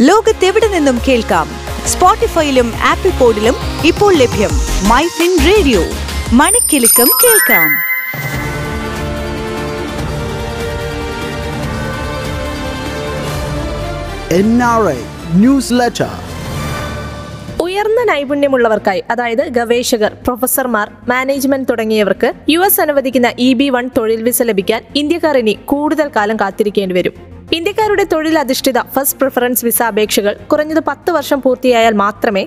ലോകത്തെവിടെ നിന്നും കേൾക്കാം? സ്പോട്ടിഫൈയിലും ആപ്പിൾ പോഡിലും ഇപ്പോൾ ലഭ്യം മൈ ഫിൻ റേഡിയോ. മണിക്കെലക്കം കേൾക്കാം. എൻആർഎ ന്യൂസ് ലെറ്റർ ഉയർന്ന നൈപുണ്യമുള്ളവർക്കായി അതായത് ഗവേഷകർ പ്രൊഫസർമാർ മാനേജ്മെന്റ് തുടങ്ങിയവർക്ക് യു എസ് അനുവദിക്കുന്ന ഇ ബി വൺ തൊഴിൽ വിസ ലഭിക്കാൻ ഇന്ത്യക്കാർ ഇനി കൂടുതൽ കാലം കാത്തിരിക്കേണ്ടി വരും. ഇന്ത്യക്കാരുടെ തൊഴിലധിഷ്ഠിത ഫസ്റ്റ് പ്രിഫറൻസ് വിസ അപേക്ഷകൾ കുറഞ്ഞത് പത്ത് വർഷം പൂർത്തിയായാൽ മാത്രമേ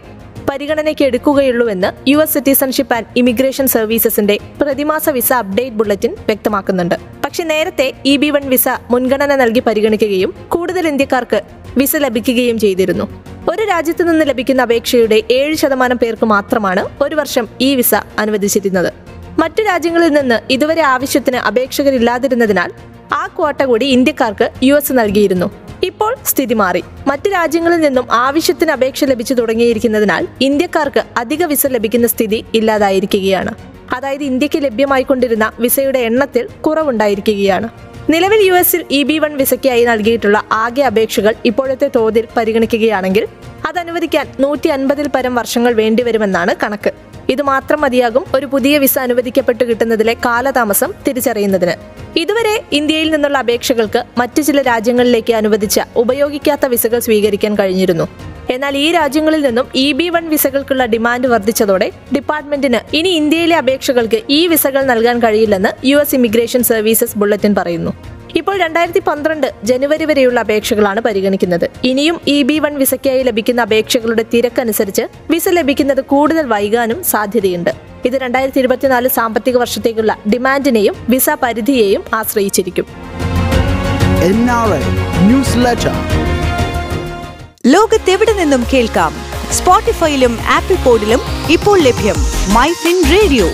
പരിഗണനയ്ക്ക് എടുക്കുകയുള്ളൂവെന്ന് U S citizenship and immigration സർവീസസിന്റെ പ്രതിമാസ വിസ അപ്ഡേറ്റ് ബുള്ളറ്റിൻ വ്യക്തമാക്കുന്നുണ്ട്. പക്ഷേ നേരത്തെ ഇ ബി വൺ വിസ മുൻഗണന നൽകി പരിഗണിക്കുകയും കൂടുതൽ ഇന്ത്യക്കാർക്ക് വിസ ലഭിക്കുകയും ചെയ്തിരുന്നു. ഒരു രാജ്യത്തു നിന്ന് ലഭിക്കുന്ന അപേക്ഷയുടെ ഏഴ് ശതമാനം പേർക്ക് മാത്രമാണ് ഒരു വർഷം ഈ വിസ അനുവദിച്ചിരുന്നത്. മറ്റു രാജ്യങ്ങളിൽ നിന്ന് ഇതുവരെ ആവശ്യത്തിന് അപേക്ഷകരില്ലാതിരുന്നതിനാൽ ആ ക്വാട്ട കൂടി ഇന്ത്യക്കാർക്ക് യു എസ് നൽകിയിരുന്നു. ഇപ്പോൾ സ്ഥിതി മാറി. മറ്റ് രാജ്യങ്ങളിൽ നിന്നും ആവശ്യത്തിന് അപേക്ഷ ലഭിച്ചു തുടങ്ങിയിരിക്കുന്നതിനാൽ ഇന്ത്യക്കാർക്ക് അധിക വിസ ലഭിക്കുന്ന സ്ഥിതി ഇല്ലാതായിരിക്കുകയാണ്. അതായത് ഇന്ത്യയ്ക്ക് ലഭ്യമായിക്കൊണ്ടിരുന്ന വിസയുടെ എണ്ണത്തിൽ കുറവുണ്ടായിരിക്കുകയാണ്. നിലവിൽ യു എസിൽ ഇ ബി വൺ വിസയ്ക്കായി നൽകിയിട്ടുള്ള ആകെ അപേക്ഷകൾ ഇപ്പോഴത്തെ തോതിൽ പരിഗണിക്കുകയാണെങ്കിൽ അത് അനുവദിക്കാൻ നൂറ്റി അൻപതിൽ പരം വർഷങ്ങൾ വേണ്ടിവരുമെന്നാണ് കണക്ക്. ഇത് മാത്രം മതിയാകും ഒരു പുതിയ വിസ അനുവദിക്കപ്പെട്ട് കിട്ടുന്നതിലെ കാലതാമസം തിരിച്ചറിയുന്നതിന്. ഇതുവരെ ഇന്ത്യയിൽ നിന്നുള്ള അപേക്ഷകൾക്ക് മറ്റു ചില രാജ്യങ്ങളിലേക്ക് അനുവദിച്ച ഉപയോഗിക്കാത്ത വിസകൾ സ്വീകരിക്കാൻ കഴിഞ്ഞിരുന്നു. എന്നാൽ ഈ രാജ്യങ്ങളിൽ നിന്നും ഇ ബി വൺ വിസകൾക്കുള്ള ഡിമാൻഡ് വർദ്ധിച്ചതോടെ ഡിപ്പാർട്ട്മെന്റിന് ഇനി ഇന്ത്യയിലെ അപേക്ഷകൾക്ക് ഈ വിസകൾ നൽകാൻ കഴിയില്ലെന്ന് U S immigration services bulletin പറയുന്നു. ഇപ്പോൾ രണ്ടായിരത്തി പന്ത്രണ്ട് ജനുവരി വരെയുള്ള അപേക്ഷകളാണ് പരിഗണിക്കുന്നത്. ഇനിയും ഇ ബി വൺ വിസയ്ക്കായി ലഭിക്കുന്ന അപേക്ഷകളുടെ തിരക്കനുസരിച്ച് വിസ ലഭിക്കുന്നത് കൂടുതൽ വൈകാനും സാധ്യതയുണ്ട്. ഇത് രണ്ടായിരത്തി ഇരുപത്തിനാല് സാമ്പത്തിക വർഷത്തേക്കുള്ള ഡിമാൻഡിനെയും വിസ പരിധിയെയും ആശ്രയിച്ചിരിക്കും. ലോകത്തെവിടെ നിന്നും കേൾക്കാം? സ്പോട്ടിഫൈയിലും ആപ്പിൾ പോഡിലും ഇപ്പോൾ ലഭ്യം മൈ ഫിൻ റേഡിയോ.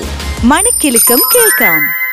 മണിക്കെലക്കം കേൾക്കാം.